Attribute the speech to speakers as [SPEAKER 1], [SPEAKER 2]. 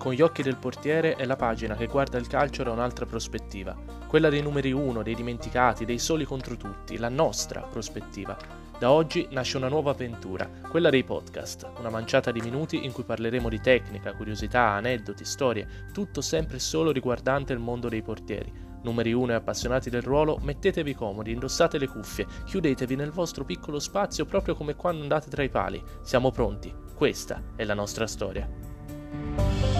[SPEAKER 1] Con gli occhi del portiere è la pagina che guarda il calcio da un'altra prospettiva, quella dei numeri uno, dei dimenticati, dei soli contro tutti, la nostra prospettiva. Da oggi nasce una nuova avventura, quella dei podcast, una manciata di minuti in cui parleremo di tecnica, curiosità, aneddoti, storie, tutto sempre e solo riguardante il mondo dei portieri. Numeri 1 e appassionati del ruolo, mettetevi comodi, indossate le cuffie, chiudetevi nel vostro piccolo spazio proprio come quando andate tra i pali. Siamo pronti, questa è la nostra storia.